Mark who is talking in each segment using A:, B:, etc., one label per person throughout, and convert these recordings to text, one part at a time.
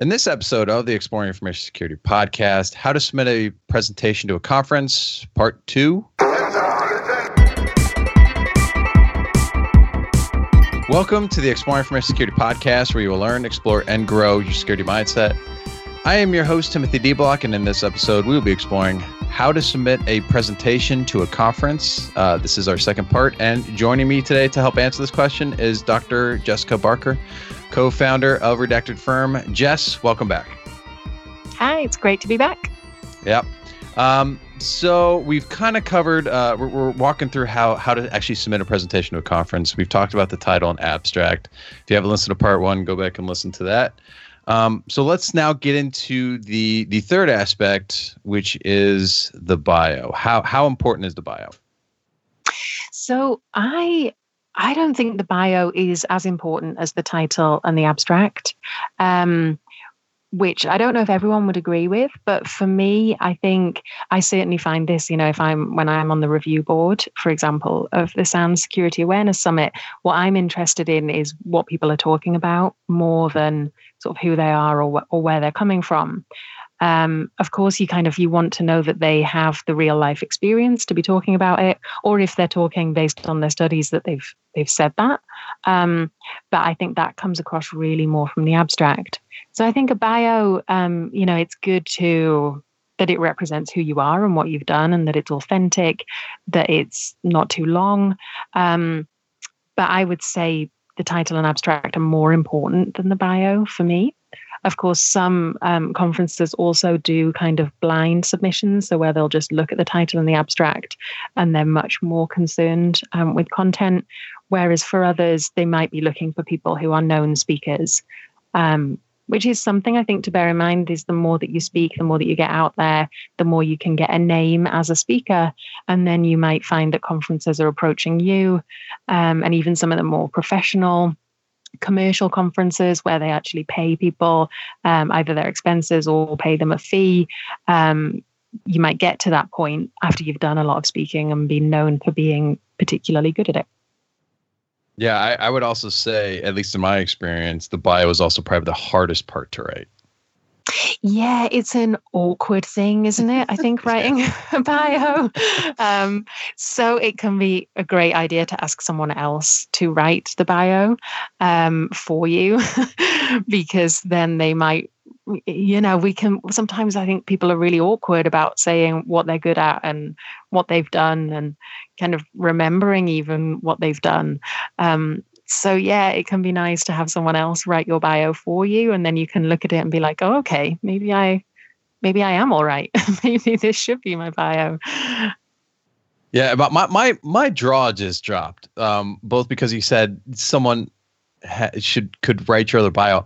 A: In this episode of the Exploring Information Security podcast, How to Submit a Presentation to a Conference, Part 2. Welcome to the Exploring Information Security podcast, where you will learn, explore, and grow your security mindset. I am your host, Timothy De Block, and in this episode, we will be exploring how to submit a presentation to a conference. Uh, this is our second part, and joining me today to help answer this question is Dr. Jessica Barker, co founder of Redacted Firm. Jess, welcome back.
B: Hi, it's great to be back.
A: Yep. Um, so we've kind of covered. Uh, we're, we're, walking through how how to actually submit a presentation to a conference. We've talked about the title and abstract. If you haven't listened to part one, go back and listen to that. Um, so let's now get into the the third aspect, which is the bio. How how important is the bio?
B: So I I don't think the bio is as important as the title and the abstract. Um, which I don't know if everyone would agree with, but for me, I think I certainly find this, you know, if I'm when I'm on the review board, for example, of the SANS Security Awareness Summit, what I'm interested in is what people are talking about more than sort of who they are or, or where they're coming from. Um, of course, you kind of you want to know that they have the real life experience to be talking about it, or if they're talking based on their studies that they've they've said that. Um, but I think that comes across really more from the abstract. So I think a bio, um, you know, it's good to that it represents who you are and what you've done, and that it's authentic, that it's not too long. Um, but I would say the title and abstract are more important than the bio for me. Of course, some um, conferences also do kind of blind submissions, so where they'll just look at the title and the abstract and they're much more concerned um, with content. Whereas for others, they might be looking for people who are known speakers. Um, which is something I think to bear in mind is the more that you speak, the more that you get out there, the more you can get a name as a speaker. And then you might find that conferences are approaching you, um, and even some of the more professional commercial conferences where they actually pay people um, either their expenses or pay them a fee. Um, you might get to that point after you've done a lot of speaking and been known for being particularly good at it.
A: Yeah, I, I would also say, at least in my experience, the bio is also probably the hardest part to write.
B: Yeah, it's an awkward thing, isn't it? I think writing a bio. Um, so it can be a great idea to ask someone else to write the bio um, for you, because then they might, you know, we can. Sometimes I think people are really awkward about saying what they're good at and what they've done, and kind of remembering even what they've done. Um, so yeah, it can be nice to have someone else write your bio for you, and then you can look at it and be like, oh, okay, maybe I, maybe I am all right. maybe this should be my bio.
A: Yeah, but my my my draw just dropped. Um, both because you said someone ha- should could write your other bio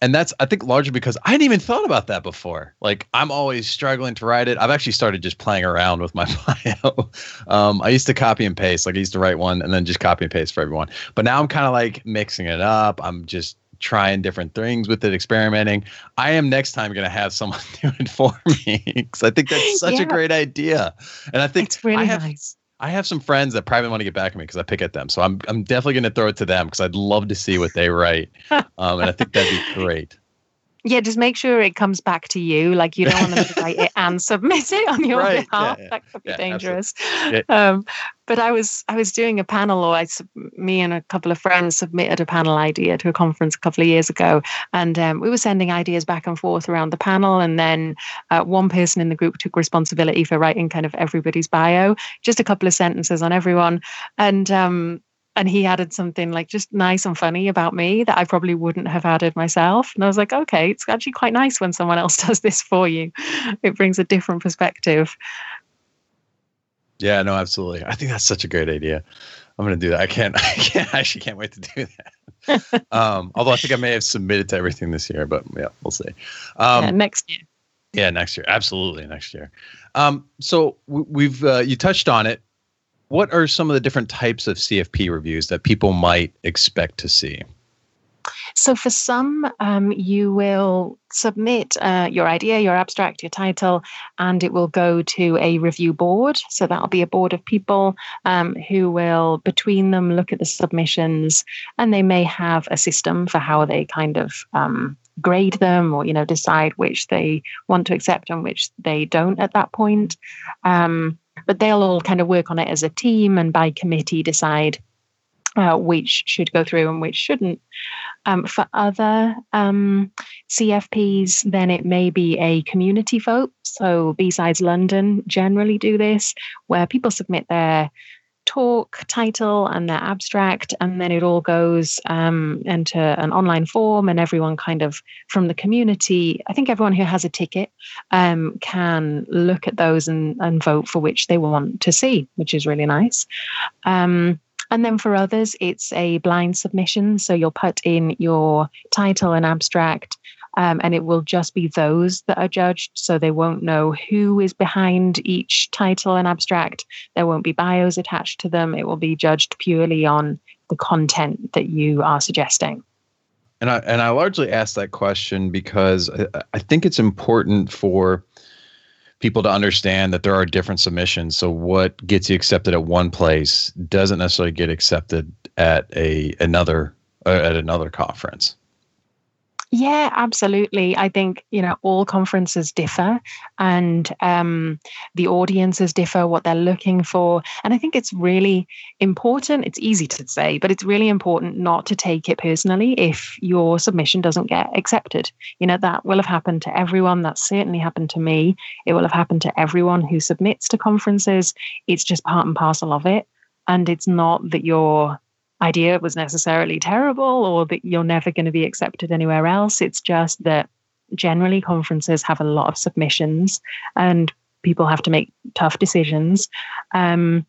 A: and that's I think largely because I hadn't even thought about that before. Like I'm always struggling to write it. I've actually started just playing around with my bio. um, I used to copy and paste, like I used to write one and then just copy and paste for everyone. But now I'm kind of like mixing it up. I'm just trying different things with it, experimenting. I am next time going to have someone do it for me because I think that's such yeah. a great idea. And I think
B: it's really
A: I have,
B: nice.
A: I have some friends that probably want to get back at me because I pick at them. So I'm I'm definitely going to throw it to them because I'd love to see what they write, um, and I think that'd be great.
B: Yeah, just make sure it comes back to you. Like you don't want them to write it and submit it on your right. behalf. Yeah, yeah. That could be yeah, dangerous. Um, but I was I was doing a panel, or I me and a couple of friends submitted a panel idea to a conference a couple of years ago, and um, we were sending ideas back and forth around the panel. And then uh, one person in the group took responsibility for writing kind of everybody's bio, just a couple of sentences on everyone, and um, and he added something like just nice and funny about me that I probably wouldn't have added myself. And I was like, okay, it's actually quite nice when someone else does this for you. It brings a different perspective.
A: Yeah, no, absolutely. I think that's such a great idea. I'm going to do that. I can't, I can't, I actually can't wait to do that. um, although I think I may have submitted to everything this year, but yeah, we'll see.
B: Um, yeah, next year.
A: Yeah, next year. Absolutely. Next year. Um, so we've, uh, you touched on it what are some of the different types of CFP reviews that people might expect to see?
B: So, for some, um, you will submit uh, your idea, your abstract, your title, and it will go to a review board. So, that'll be a board of people um, who will, between them, look at the submissions, and they may have a system for how they kind of um, grade them or you know decide which they want to accept and which they don't at that point um, but they'll all kind of work on it as a team and by committee decide uh, which should go through and which shouldn't. Um, for other um, CFPs, then it may be a community vote. So, B-Sides London generally do this, where people submit their talk title and their abstract, and then it all goes um, into an online form, and everyone kind of from the community, I think everyone who has a ticket um, can look at those and, and vote for which they want to see, which is really nice. Um, and then for others, it's a blind submission. So you'll put in your title and abstract, um, and it will just be those that are judged. So they won't know who is behind each title and abstract. There won't be bios attached to them. It will be judged purely on the content that you are suggesting.
A: And I and I largely ask that question because I, I think it's important for people to understand that there are different submissions. So what gets you accepted at one place doesn't necessarily get accepted at a another uh, at another conference.
B: Yeah, absolutely. I think, you know, all conferences differ and um, the audiences differ, what they're looking for. And I think it's really important. It's easy to say, but it's really important not to take it personally if your submission doesn't get accepted. You know, that will have happened to everyone. That certainly happened to me. It will have happened to everyone who submits to conferences. It's just part and parcel of it. And it's not that you're idea was necessarily terrible or that you're never going to be accepted anywhere else. It's just that generally conferences have a lot of submissions and people have to make tough decisions. Um,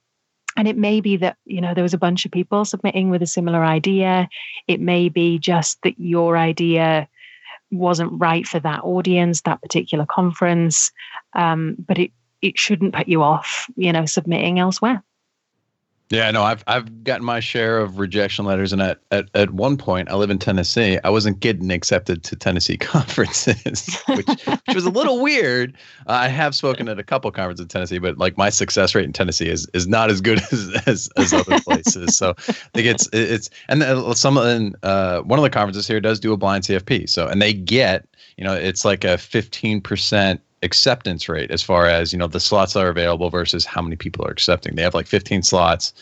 B: and it may be that, you know, there was a bunch of people submitting with a similar idea. It may be just that your idea wasn't right for that audience, that particular conference. Um, but it, it shouldn't put you off, you know, submitting elsewhere.
A: Yeah, no, I've I've gotten my share of rejection letters, and at, at at one point, I live in Tennessee. I wasn't getting accepted to Tennessee conferences, which which was a little weird. Uh, I have spoken at a couple conferences in Tennessee, but like my success rate in Tennessee is is not as good as as, as other places. so I think it's it's and some and uh, one of the conferences here does do a blind CFP. So and they get you know it's like a fifteen percent acceptance rate as far as you know the slots that are available versus how many people are accepting. They have like 15 slots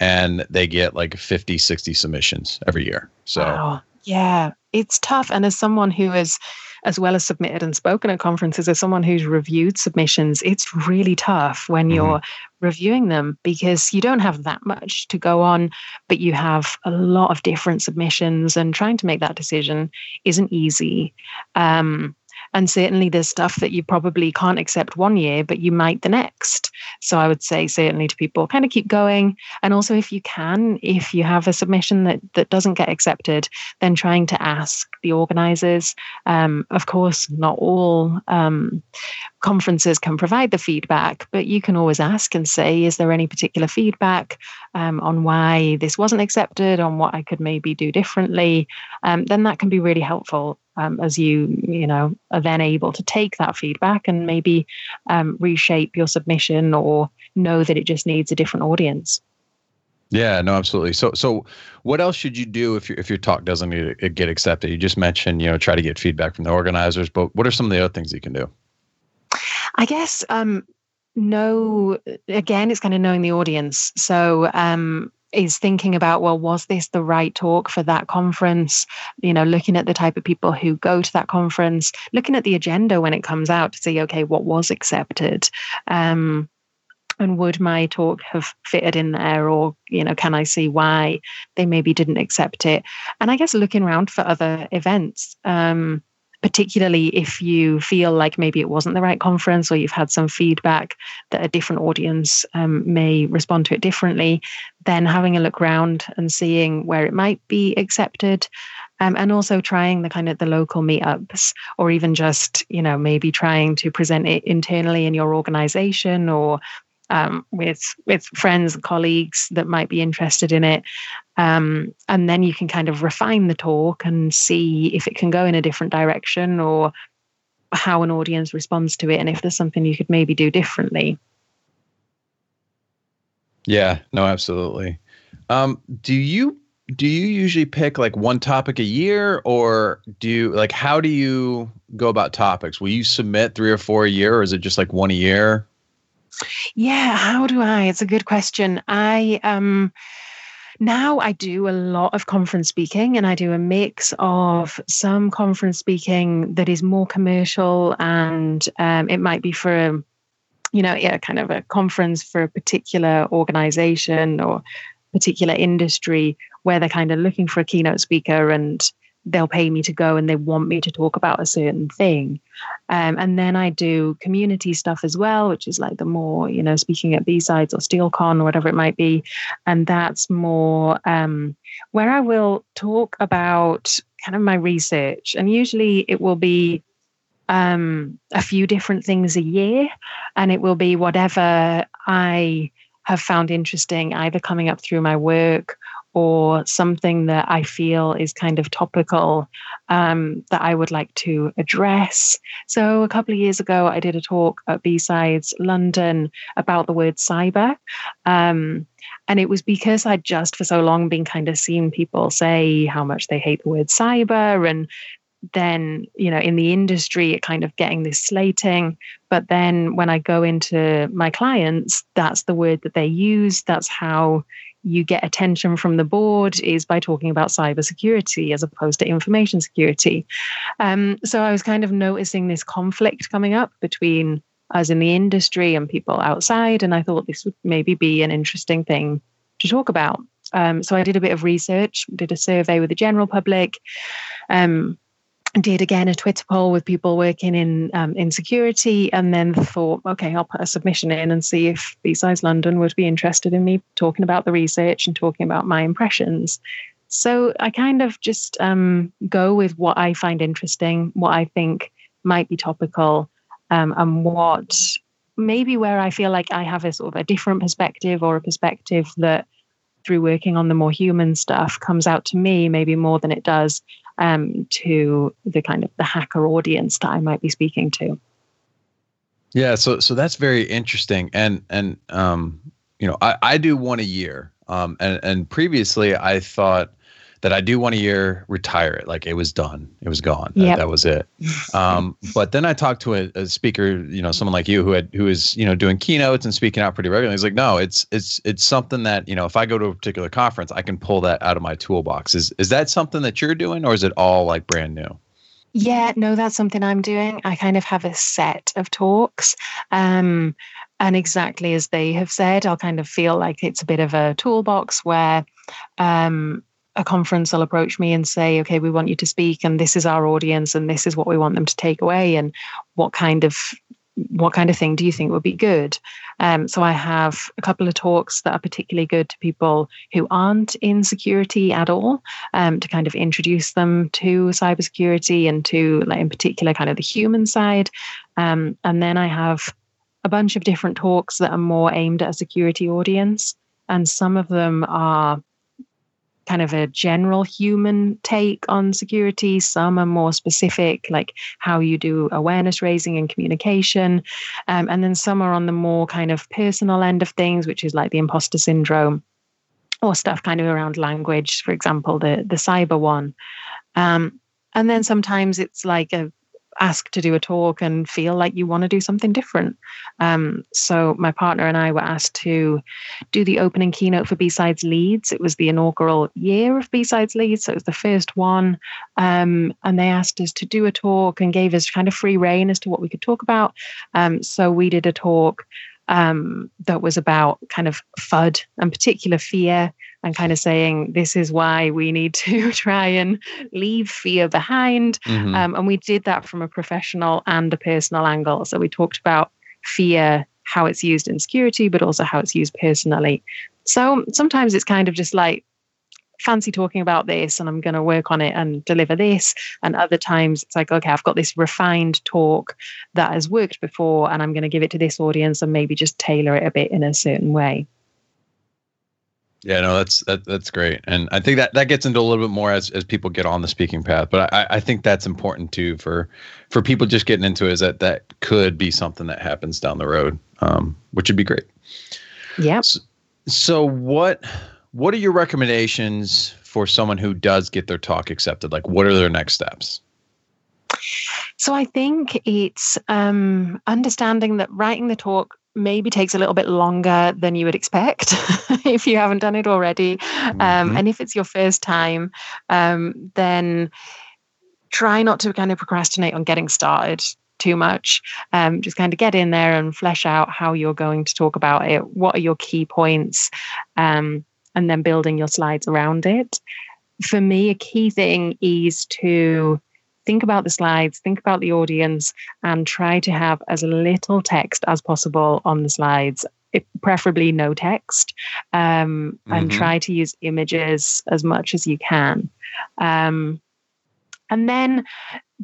A: and they get like 50 60 submissions every year. So wow.
B: yeah. It's tough. And as someone who is as well as submitted and spoken at conferences as someone who's reviewed submissions it's really tough when mm-hmm. you're reviewing them because you don't have that much to go on but you have a lot of different submissions and trying to make that decision isn't easy. Um, and certainly there's stuff that you probably can't accept one year, but you might the next. So I would say certainly to people, kind of keep going. And also if you can, if you have a submission that, that doesn't get accepted, then trying to ask the organizers. Um, of course, not all um, conferences can provide the feedback, but you can always ask and say, is there any particular feedback um, on why this wasn't accepted, on what I could maybe do differently? Um, then that can be really helpful um, as you you know are then able to take that feedback and maybe um, reshape your submission or know that it just needs a different audience.
A: Yeah no absolutely. So so what else should you do if your if your talk doesn't get accepted? You just mentioned you know try to get feedback from the organizers but what are some of the other things you can do
B: i guess um again it's kind of knowing the audience. So um is thinking about well was this the right talk for that conference? You know looking at the type of people who go to that conference looking at the agenda when it comes out to see okay what was accepted um, and would my talk have fitted in there? Or you know can i see why they maybe didn't accept it? And i guess looking around for other events um, particularly if you feel like maybe it wasn't the right conference or you've had some feedback that a different audience um, may respond to it differently, then having a look around and seeing where it might be accepted. Um, and also trying the kind of the local meetups or even just you know maybe trying to present it internally in your organization or um, with with friends and colleagues that might be interested in it um, and then you can kind of refine the talk and see if it can go in a different direction or how an audience responds to it and if there's something you could maybe do differently
A: yeah no absolutely um, do you do you usually pick like one topic a year or do you like how do you go about topics? Will you submit three or four a year or is it just like one a year?
B: Yeah, how do I? It's a good question. I um now I do a lot of conference speaking and I do a mix of some conference speaking that is more commercial and um, it might be for a, you know, yeah, kind of a conference for a particular organization or particular industry where they're kind of looking for a keynote speaker and they'll pay me to go and they want me to talk about a certain thing. Um, and then I do community stuff as well, which is like the more, you know, speaking at B-Sides or SteelCon or whatever it might be. And that's more um, where I will talk about kind of my research. And usually it will be um, a few different things a year. And it will be whatever I have found interesting, either coming up through my work or something that I feel is kind of topical um, that I would like to address. So, a couple of years ago, I did a talk at B-Sides London about the word cyber. Um, and it was because I'd just for so long been kind of seeing people say how much they hate the word cyber and then you know in the industry it kind of getting this slating but then when i go into my clients that's the word that they use that's how you get attention from the board is by talking about cybersecurity as opposed to information security. Um, so I was kind of noticing this conflict coming up between us in the industry and people outside, and I thought this would maybe be an interesting thing to talk about. Um, so I did a bit of research, did a survey with the general public, um, did again a Twitter poll with people working in um, in security, and then thought, okay, I'll put a submission in and see if B-Sides London would be interested in me talking about the research and talking about my impressions. So I kind of just um, go with what I find interesting, what I think might be topical, um, and what maybe where I feel like I have a sort of a different perspective or a perspective that through working on the more human stuff comes out to me maybe more than it does um, to the kind of the hacker audience that I might be speaking to.
A: Yeah, so so that's very interesting, and and um, you know, I I do one a year, um, and and previously I thought that I do one a year, retire it. Like it was done, it was gone. Yep. That, that was it. Um, but then I talked to a, a, speaker, you know, someone like you who had who is you know doing keynotes and speaking out pretty regularly. He's like, no, it's it's it's something that you know, if I go to a particular conference, I can pull that out of my toolbox. Is is that something that you're doing, or is it all like brand new?
B: Yeah, no, that's something I'm doing. I kind of have a set of talks. Um, and exactly as they have said, I'll kind of feel like it's a bit of a toolbox where um, a conference will approach me and say, okay, we want you to speak, and this is our audience, and this is what we want them to take away, and what kind of what kind of thing do you think would be good? Um, so I have a couple of talks that are particularly good to people who aren't in security at all, um, to kind of introduce them to cybersecurity and to, like, in particular, kind of the human side. Um, and then I have a bunch of different talks that are more aimed at a security audience, and some of them are kind of a general human take on security. Some are more specific, like how you do awareness raising and communication. Um, and then some are on the more kind of personal end of things, which is like the imposter syndrome or stuff kind of around language, for example, the, the cyber one. Um, and then sometimes it's like a asked to do a talk and feel like you want to do something different. Um, so my partner and I were asked to do the opening keynote for B-Sides Leeds. It was the inaugural year of B-Sides Leeds, so it was the first one. Um, and they asked us to do a talk and gave us kind of free reign as to what we could talk about. Um, so we did a talk um, that was about kind of FUD and particular fear and kind of saying this is why we need to try and leave fear behind. Mm-hmm. Um, and we did that from a professional and a personal angle. So we talked about fear, how it's used in security, but also how it's used personally. So sometimes it's kind of just like, fancy talking about this and I'm going to work on it and deliver this. And other times it's like, okay, I've got this refined talk that has worked before and I'm going to give it to this audience and maybe just tailor it a bit in a certain way.
A: Yeah, no, that's that, that's great, and I think that that gets into a little bit more as, as people get on the speaking path. But I, I think that's important too for for people just getting into it. Is that that could be something that happens down the road, um, which would be great.
B: Yeah.
A: So, so, what what are your recommendations for someone who does get their talk accepted? Like, what are their next steps?
B: So I think it's um, understanding that writing the talk maybe takes a little bit longer than you would expect if you haven't done it already. Um, mm-hmm. And if it's your first time, um, then try not to kind of procrastinate on getting started too much. Um, just kind of get in there and flesh out how you're going to talk about it. What are your key points? Um, and then building your slides around it. For me, a key thing is to think about the slides, think about the audience, and try to have as little text as possible on the slides. It, preferably no text, um, mm-hmm. and try to use images as much as you can. Um, and then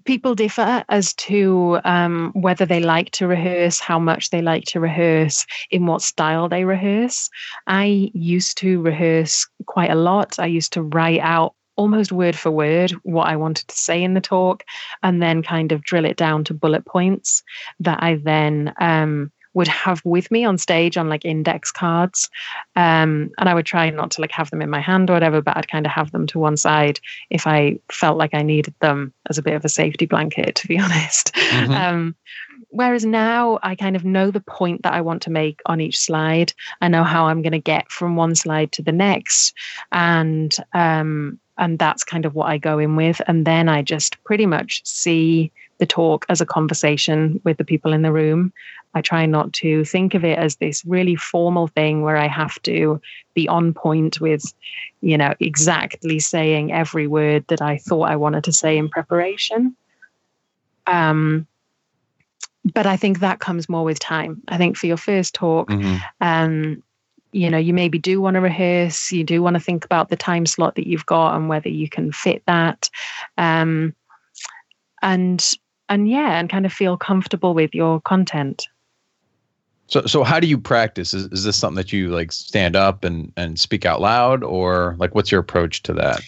B: people differ as to um, whether they like to rehearse, how much they like to rehearse, in what style they rehearse. I used to rehearse quite a lot. I used to write out almost word for word what I wanted to say in the talk and then kind of drill it down to bullet points that I then um, would have with me on stage on like index cards. Um, and I would try not to like have them in my hand or whatever, but I'd kind of have them to one side if I felt like I needed them as a bit of a safety blanket, to be honest. Mm-hmm. Um, whereas now I kind of know the point that I want to make on each slide. I know how I'm going to get from one slide to the next. And um, and that's kind of what I go in with. And then I just pretty much see the talk as a conversation with the people in the room. I try not to think of it as this really formal thing where I have to be on point with, you know, exactly saying every word that I thought I wanted to say in preparation. Um, but I think that comes more with time. I think for your first talk, mm-hmm. um, you know you maybe do want to rehearse you do want to think about the time slot that you've got and whether you can fit that um, and and yeah and kind of feel comfortable with your content
A: so so how do you practice is, is this something that you like stand up and and speak out loud or like what's your approach to that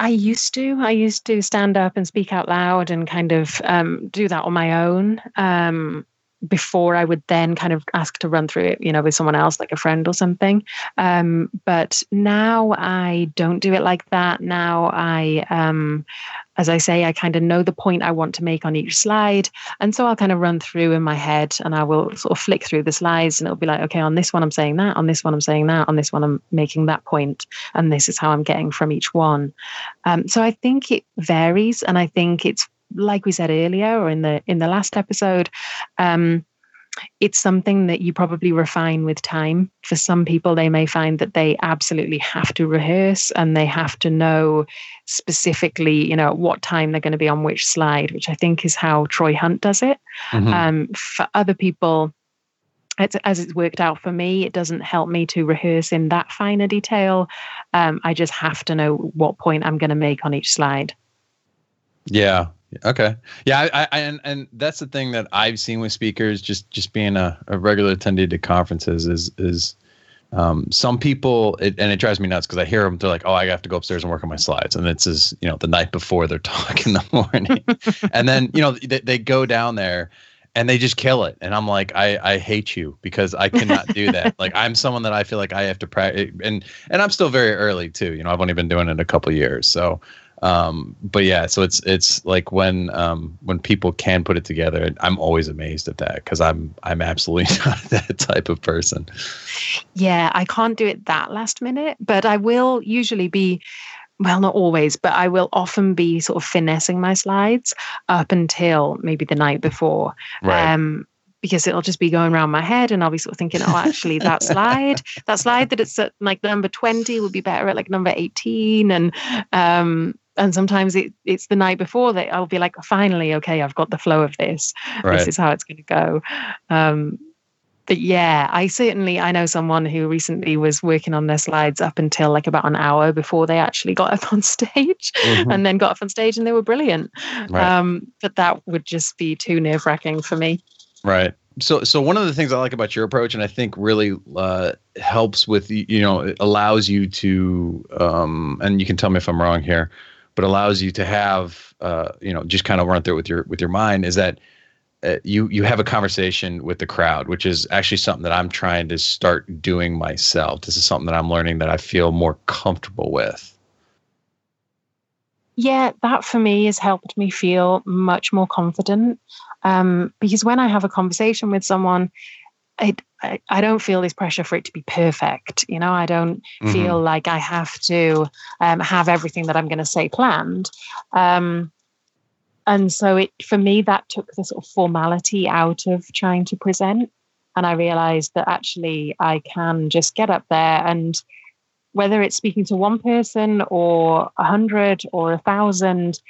B: I used to. I used to stand up and speak out loud and kind of um, do that on my own. Um, before I would then kind of ask to run through it, you know, with someone else, like a friend or something. Um, but now I don't do it like that. Now I, um, as I say, I kind of know the point I want to make on each slide. And so I'll kind of run through in my head and I will sort of flick through the slides and it'll be like, okay, on this one I'm saying that, on this one I'm saying that, on this one I'm making that point, and this is how I'm getting from each one. Um, so I think it varies and I think it's like we said earlier or in the in the last episode um, it's something that you probably refine with time. For some people, they may find that they absolutely have to rehearse and they have to know specifically, you know, at what time they're going to be on which slide, which I think is how Troy Hunt does it. Mm-hmm. Um, for other people, it's, as it's worked out for me, it doesn't help me to rehearse in that finer detail. Um, I just have to know what point I'm going to make on each slide.
A: Yeah, Okay. Yeah, I, I, and and that's the thing that I've seen with speakers, just just being a, a regular attendee to conferences, is is um, some people, it, and it drives me nuts because I hear them. They're like, "Oh, I have to go upstairs and work on my slides," and it's is you know the night before they're talking in the morning, and then you know they, they go down there and they just kill it, and I'm like, I I hate you because I cannot do that. like I'm someone that I feel like I have to practice, and and I'm still very early too. You know, I've only been doing it a couple years, so um, but yeah, so it's it's like when um, when people can put it together, I'm always amazed at that because I'm I'm absolutely not that type of person.
B: Yeah, I can't do it that last minute, but I will usually be well, not always, but I will often be sort of finessing my slides up until maybe the night before. Right. Um, because it'll just be going around my head and I'll be sort of thinking, oh, actually, that slide, that slide that it's at like number 20 would be better at like number 18. And um, and sometimes it, it's the night before that I'll be like, finally, okay, I've got the flow of this. Right. This is how it's going to go. Um, but yeah, I certainly I know someone who recently was working on their slides up until like about an hour before they actually got up on stage, mm-hmm. and then got up on stage and they were brilliant. Right. Um, but that would just be too nerve wracking for me.
A: Right so so one of the things I like about your approach, and I think really uh, helps with you know allows you to, um, and you can tell me if I'm wrong here, but allows you to have uh, you know just kind of run through it with your with your mind is that uh, you you have a conversation with the crowd, which is actually something that I'm trying to start doing myself. This is something that I'm learning that I feel more comfortable with.
B: yeah, that for me has helped me feel much more confident. Um, because when I have a conversation with someone, I, I, I don't feel this pressure for it to be perfect. You know, I don't mm-hmm. feel like I have to um, have everything that I'm going to say planned. Um, and so it for me that took the sort of formality out of trying to present and i realized that actually i can just get up there and whether it's speaking to one person or a hundred or a thousand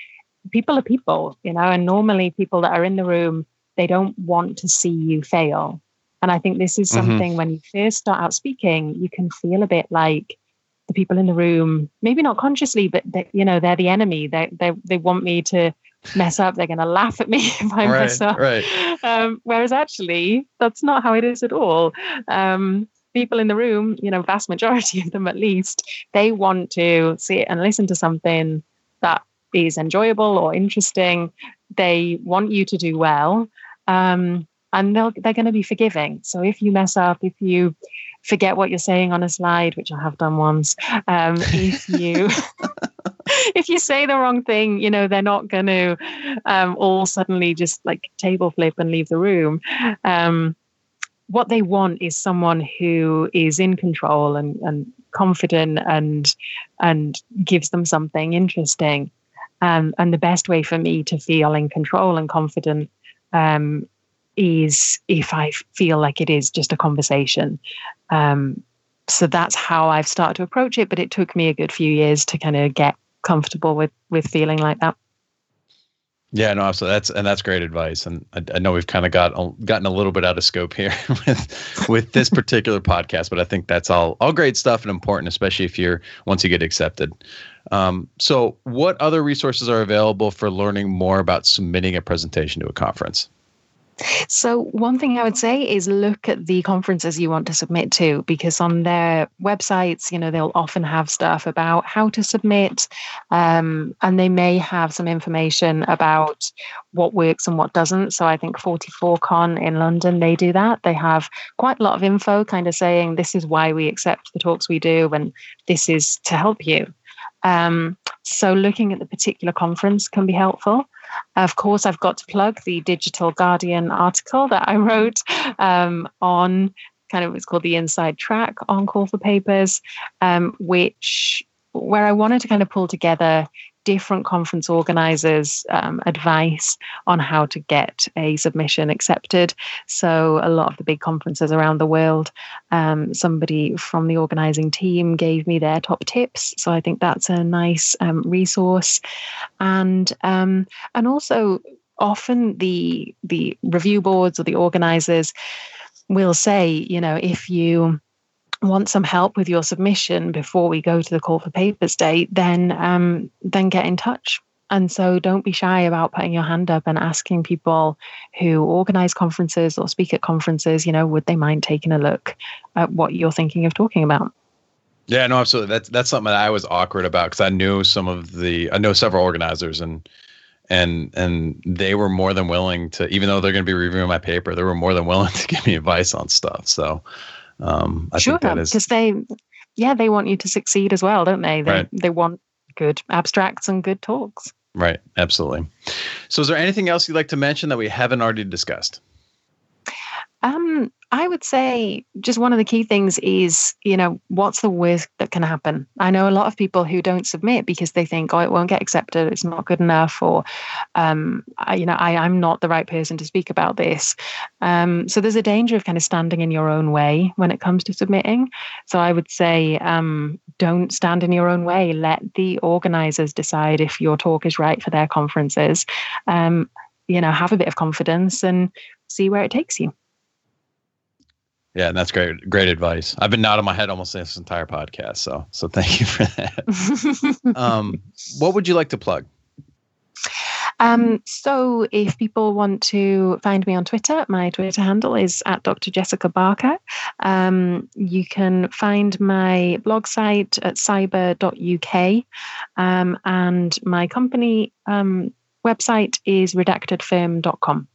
B: people are people you know and normally people that are in the room they don't want to see you fail and i think this is mm-hmm. something mm-hmm. when you first start out speaking you can feel a bit like the people in the room maybe not consciously but they, you know they're the enemy they, they they want me to mess up, they're going to laugh at me if I right, mess up.
A: Right.
B: Um, whereas actually, that's not how it is at all. Um, people in the room, you know, vast majority of them at least, they want to see and listen to something that is enjoyable or interesting. They want you to do well. Um, and they'll, they're going to be forgiving. So if you mess up, if you forget what you're saying on a slide, which I have done once, um, if you if you say the wrong thing, you know they're not going to um, all suddenly just like table flip and leave the room. Um, what they want is someone who is in control and, and confident and and gives them something interesting. Um, and the best way for me to feel in control and confident um, is if I feel like it is just a conversation. Um, so that's how I've started to approach it. But it took me a good few years to kind of get comfortable with with feeling like that.
A: Yeah, no, absolutely. That's and that's great advice. And I, I know we've kind of got gotten a little bit out of scope here with with this particular podcast, but I think that's all all great stuff and important, especially if you're once you get accepted. Um, so, what other resources are available for learning more about submitting a presentation to a conference?
B: So, one thing I would say is look at the conferences you want to submit to because on their websites, you know, they'll often have stuff about how to submit, um, and they may have some information about what works and what doesn't. So, I think 44Con in London, they do that. They have quite a lot of info kind of saying this is why we accept the talks we do, and this is to help you. Um, so, looking at the particular conference can be helpful. Of course, I've got to plug the Digital Guardian article that I wrote um, on kind of it's called the Inside Track on Call for Papers, um, which where I wanted to kind of pull together different conference organizers um, advice on how to get a submission accepted. So, a lot of the big conferences around the world, um, somebody from the organizing team gave me their top tips. So, I think that's a nice um, resource. And, um, and also, often the, the review boards or the organizers will say, you know, if you want some help with your submission before we go to the call for papers date, then um, then get in touch. And so don't be shy about putting your hand up and asking people who organize conferences or speak at conferences, you know, would they mind taking a look at what you're thinking of talking about?
A: Yeah, no, absolutely. That's that's something that I was awkward about because I knew some of the I know several organizers and and and they were more than willing to even though they're going to be reviewing my paper, they were more than willing to give me advice on stuff. So um, I
B: sure, because they, yeah, they want you to succeed as well, don't they? They right. they want good abstracts and good talks.
A: Right. Absolutely. So, is there anything else you'd like to mention that we haven't already discussed?
B: Um, I would say just one of the key things is, you know, what's the worst that can happen? I know a lot of people who don't submit because they think, oh, it won't get accepted, it's not good enough, or, um, I, you know, I, I'm not the right person to speak about this. Um, so there's a danger of kind of standing in your own way when it comes to submitting. So I would say, um, don't stand in your own way. Let the organizers decide if your talk is right for their conferences. Um, you know, have a bit of confidence and see where it takes you.
A: Yeah, and that's great. Great advice. I've been nodding my head almost this entire podcast. So, so thank you for that. um, what would you like to plug?
B: Um, so, if people want to find me on Twitter, my Twitter handle is at Dr. Jessica Barker. Um, you can find my blog site at cyber.uk, um, and my company um, website is redactedfirm.com.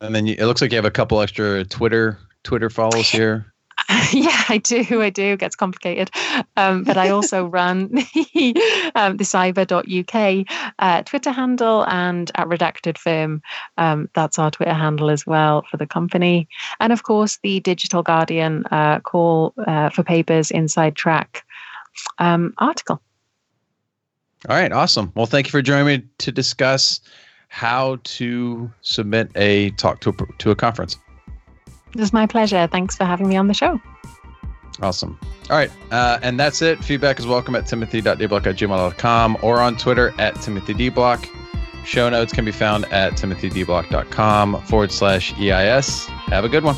A: And then you, it looks like you have a couple extra Twitter Twitter follows here.
B: yeah, I do. I do. It gets complicated. Um, but I also run the, um, the cyber.uk uh, Twitter handle and at Redacted Firm. Um, that's our Twitter handle as well for the company. And of course, the Digital Guardian uh, call uh, for papers inside track um, article.
A: All right. Awesome. Well, thank you for joining me to discuss how to submit a talk to a, to a conference.
B: It was my pleasure. Thanks for having me on the show.
A: Awesome. All right. Uh, and that's it. Feedback is welcome at timothy.deblock at gmail.com or on Twitter at timothydeblock. Show notes can be found at timothydeblock.com forward slash EIS. Have a good one.